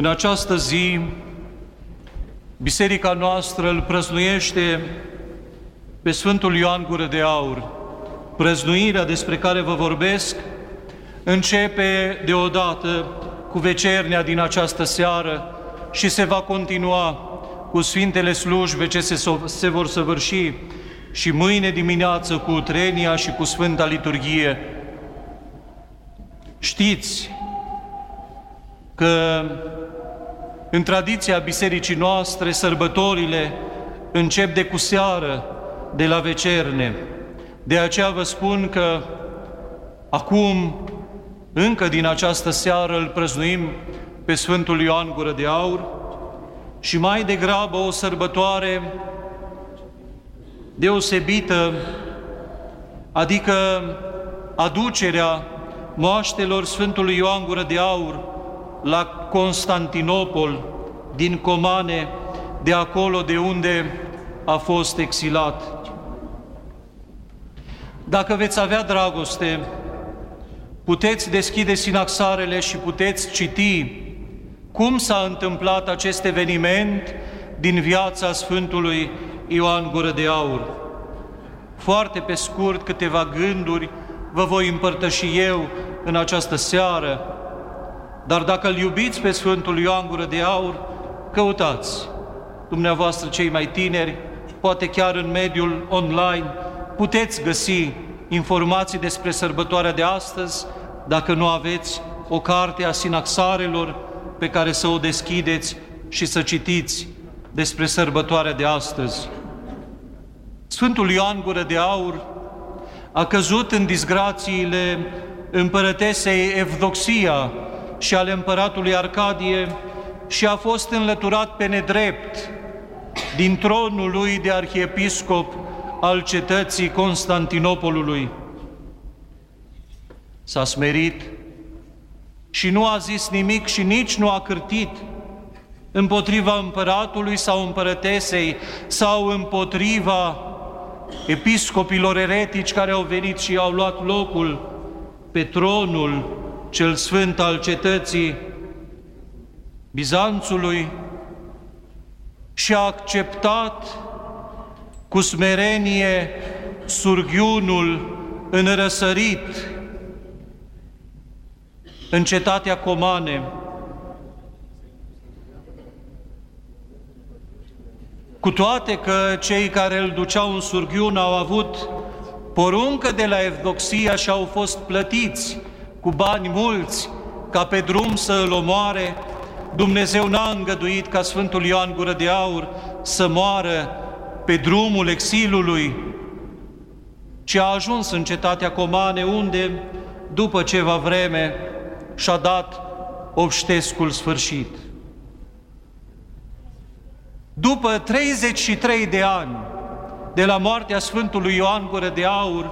În această zi, biserica noastră îl prăznuiește pe Sfântul Ioan Gură de Aur. Prăznuirea despre care vă vorbesc începe deodată cu vecernea din această seară și se va continua cu Sfintele slujbe ce se, se vor săvârși și mâine dimineață cu Utrenia și cu Sfânta Liturghie. Știți că în tradiția bisericii noastre sărbătorile încep de cu seară, de la vecerne. De aceea vă spun că acum, încă din această seară, îl prăznuim pe Sfântul Ioan Gură de Aur și mai degrabă o sărbătoare deosebită, adică aducerea moaștelor Sfântului Ioan Gură de Aur la Constantinopol, din Comane, de acolo de unde a fost exilat. Dacă veți avea dragoste, puteți deschide sinaxarele și puteți citi cum s-a întâmplat acest eveniment din viața Sfântului Ioan Gură de Aur. Foarte pe scurt câteva gânduri vă voi împărtăși eu în această seară, dar dacă îl iubiți pe Sfântul Ioan Gură de Aur, căutați. Dumneavoastră cei mai tineri, poate chiar în mediul online, puteți găsi informații despre sărbătoarea de astăzi, dacă nu aveți o carte a sinaxarelor pe care să o deschideți și să citiți despre sărbătoarea de astăzi. Sfântul Ioan Gură de Aur a căzut în disgrațiile împărătesei Evdoxia și ale împăratului Arcadie și a fost înlăturat pe nedrept din tronul lui de arhiepiscop al cetății Constantinopolului. S-a smerit și nu a zis nimic și nici nu a cârtit împotriva împăratului sau împărătesei sau împotriva episcopilor eretici care au venit și au luat locul pe tronul cel sfânt al cetății Bizanțului și a acceptat cu smerenie surghiunul înrăsărit în cetatea Comane, Cu toate că cei care îl duceau în surghiun au avut poruncă de la Evdoxia și au fost plătiți cu bani mulți ca pe drum să îl omoare, Dumnezeu n-a îngăduit ca Sfântul Ioan Gură de Aur să moară pe drumul exilului, ci a ajuns în cetatea Comane, unde, după ceva vreme, și-a dat obștescul sfârșit. După 33 de ani de la moartea Sfântului Ioan Gură de Aur,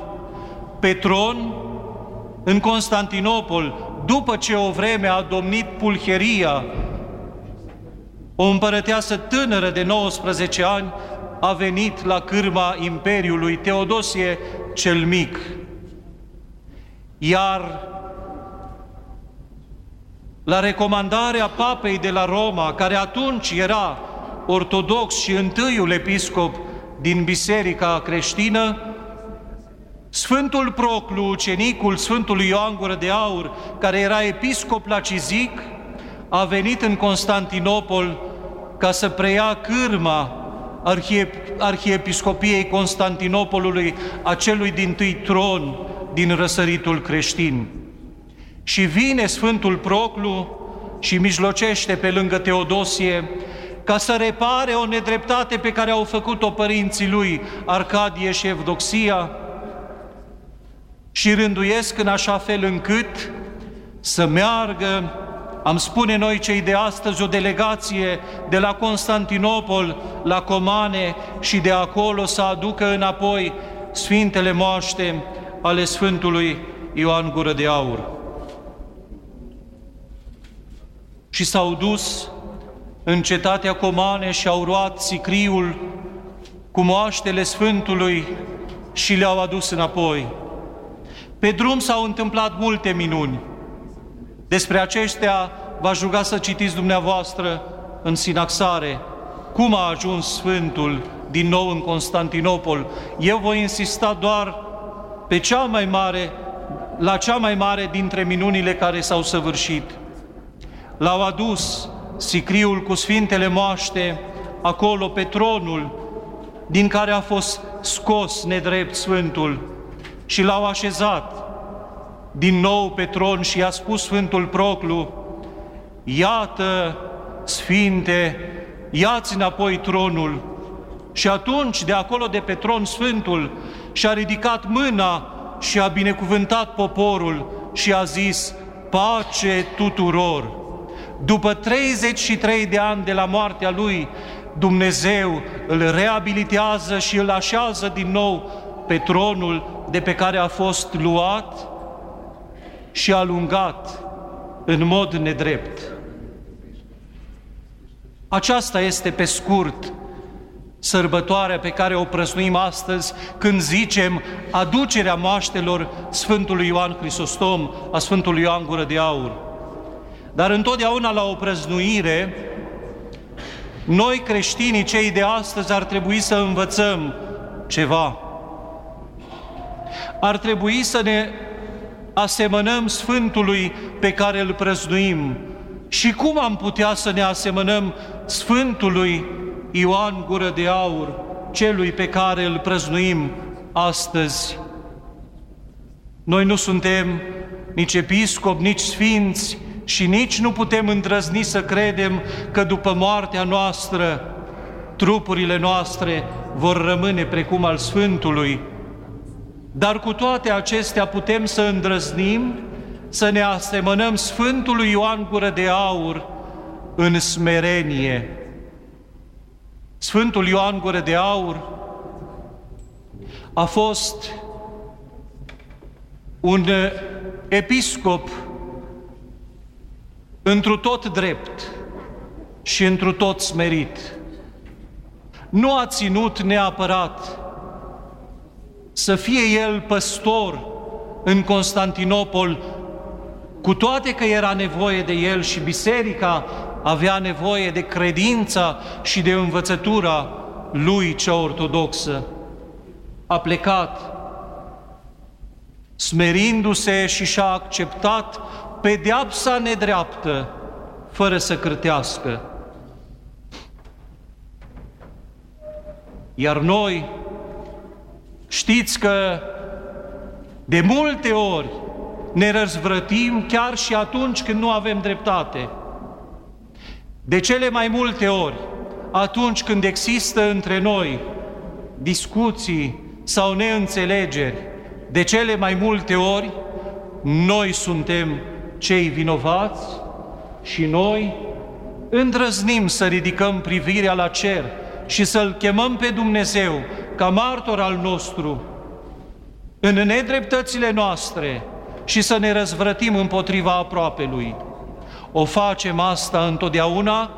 pe tron, în Constantinopol, după ce o vreme a domnit Pulcheria, o împărăteasă tânără de 19 ani, a venit la cârma Imperiului Teodosie cel Mic. Iar la recomandarea papei de la Roma, care atunci era ortodox și întâiul episcop din biserica creștină, Sfântul Proclu, ucenicul Sfântului Ioan Gură de Aur, care era episcop la Cizic, a venit în Constantinopol ca să preia cârma arhiepiscopiei Constantinopolului, acelui din tâi tron din răsăritul creștin. Și vine Sfântul Proclu și mijlocește pe lângă Teodosie ca să repare o nedreptate pe care au făcut-o părinții lui, Arcadie și Evdoxia, și rânduiesc în așa fel încât să meargă, am spune noi cei de astăzi, o delegație de la Constantinopol la Comane și de acolo să aducă înapoi Sfintele Moaște ale Sfântului Ioan Gură de Aur. Și s-au dus în cetatea Comane și au luat sicriul cu moaștele Sfântului și le-au adus înapoi. Pe drum s-au întâmplat multe minuni. Despre acestea v-aș ruga să citiți dumneavoastră în sinaxare cum a ajuns Sfântul din nou în Constantinopol. Eu voi insista doar pe cea mai mare, la cea mai mare dintre minunile care s-au săvârșit. L-au adus sicriul cu sfintele moaște acolo pe tronul din care a fost scos nedrept Sfântul și l-au așezat din nou pe tron și i-a spus Sfântul Proclu, Iată, Sfinte, ia-ți înapoi tronul. Și atunci, de acolo de pe tron, Sfântul și-a ridicat mâna și a binecuvântat poporul și a zis, pace tuturor. După 33 de ani de la moartea lui, Dumnezeu îl reabilitează și îl așează din nou pe tronul de pe care a fost luat și alungat în mod nedrept. Aceasta este pe scurt sărbătoarea pe care o prăsnuim astăzi când zicem aducerea moaștelor Sfântului Ioan Crisostom, a Sfântului Ioan Gură de Aur. Dar întotdeauna la o prăznuire, noi creștinii, cei de astăzi, ar trebui să învățăm ceva. Ar trebui să ne asemănăm Sfântului pe care îl prăznuim. Și cum am putea să ne asemănăm Sfântului Ioan Gură de Aur, celui pe care îl prăznuim astăzi? Noi nu suntem nici episcop, nici sfinți și nici nu putem îndrăzni să credem că după moartea noastră trupurile noastre vor rămâne precum al Sfântului, dar cu toate acestea putem să îndrăznim, să ne asemănăm Sfântului Ioan Gură de Aur în smerenie. Sfântul Ioan Gură de Aur a fost un episcop întru tot drept și întru tot smerit. Nu a ținut neapărat să fie el păstor în Constantinopol, cu toate că era nevoie de el și biserica avea nevoie de credința și de învățătura lui cea ortodoxă. A plecat smerindu-se și și-a acceptat pedeapsa nedreaptă, fără să cârtească. Iar noi, Știți că de multe ori ne răzvrătim chiar și atunci când nu avem dreptate. De cele mai multe ori, atunci când există între noi discuții sau neînțelegeri, de cele mai multe ori, noi suntem cei vinovați și noi îndrăznim să ridicăm privirea la cer și să-L chemăm pe Dumnezeu ca martor al nostru în nedreptățile noastre și să ne răzvrătim împotriva aproapelui. O facem asta întotdeauna,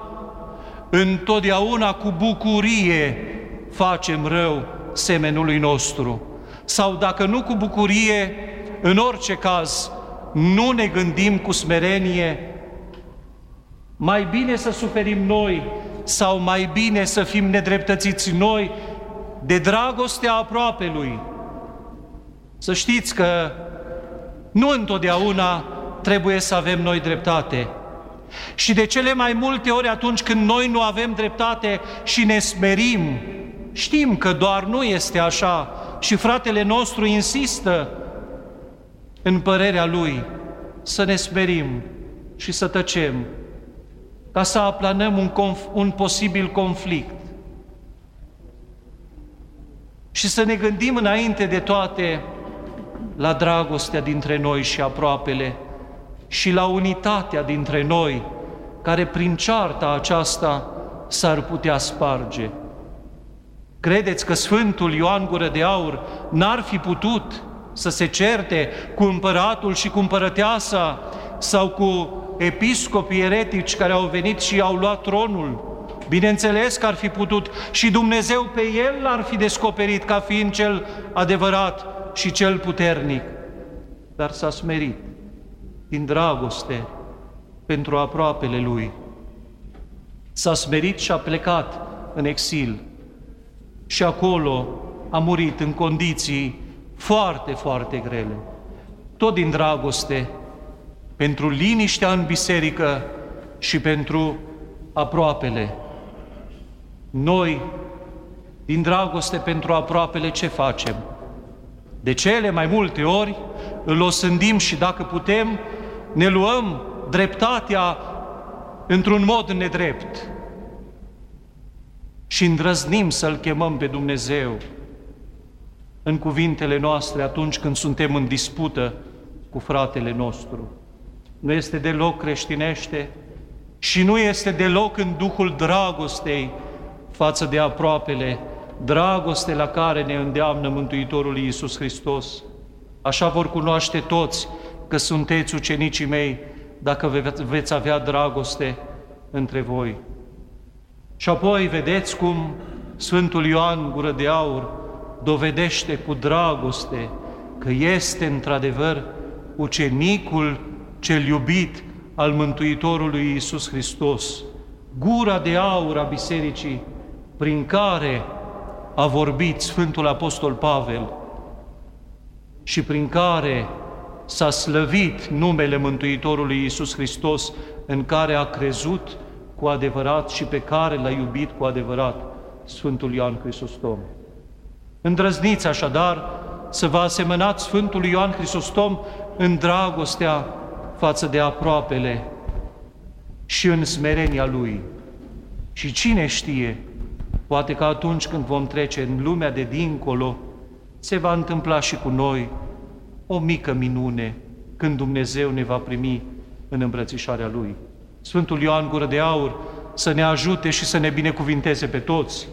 întotdeauna cu bucurie facem rău semenului nostru. Sau dacă nu cu bucurie, în orice caz, nu ne gândim cu smerenie, mai bine să suferim noi sau mai bine să fim nedreptățiți noi de dragostea aproapelui. Să știți că nu întotdeauna trebuie să avem noi dreptate. Și de cele mai multe ori atunci când noi nu avem dreptate și ne smerim, știm că doar nu este așa și fratele nostru insistă în părerea lui să ne smerim și să tăcem, ca să aplanăm un, conf- un posibil conflict și să ne gândim înainte de toate la dragostea dintre noi și aproapele și la unitatea dintre noi, care prin cearta aceasta s-ar putea sparge. Credeți că Sfântul Ioan Gură de Aur n-ar fi putut să se certe cu împăratul și cu împărăteasa sau cu episcopii eretici care au venit și au luat tronul Bineînțeles că ar fi putut și Dumnezeu pe el l-ar fi descoperit ca fiind cel adevărat și cel puternic. Dar s-a smerit din dragoste pentru aproapele Lui. S-a smerit și a plecat în exil și acolo a murit în condiții foarte, foarte grele. Tot din dragoste pentru liniștea în biserică și pentru aproapele. Noi, din dragoste pentru aproapele, ce facem? De cele mai multe ori îl osândim și dacă putem, ne luăm dreptatea într-un mod nedrept și îndrăznim să-L chemăm pe Dumnezeu în cuvintele noastre atunci când suntem în dispută cu fratele nostru. Nu este deloc creștinește și nu este deloc în duhul dragostei față de aproapele, dragoste la care ne îndeamnă Mântuitorul Iisus Hristos. Așa vor cunoaște toți că sunteți ucenicii mei dacă veți avea dragoste între voi. Și apoi vedeți cum Sfântul Ioan Gură de Aur dovedește cu dragoste că este într-adevăr ucenicul cel iubit al Mântuitorului Iisus Hristos, gura de aur a Bisericii, prin care a vorbit Sfântul Apostol Pavel și prin care s-a slăvit numele Mântuitorului Iisus Hristos, în care a crezut cu adevărat și pe care l-a iubit cu adevărat Sfântul Ioan Hristostom. Îndrăzniți așadar să vă asemănați Sfântului Ioan Hristostom în dragostea față de aproapele și în smerenia Lui. Și cine știe, poate că atunci când vom trece în lumea de dincolo, se va întâmpla și cu noi o mică minune când Dumnezeu ne va primi în îmbrățișarea Lui. Sfântul Ioan Gură de Aur să ne ajute și să ne binecuvinteze pe toți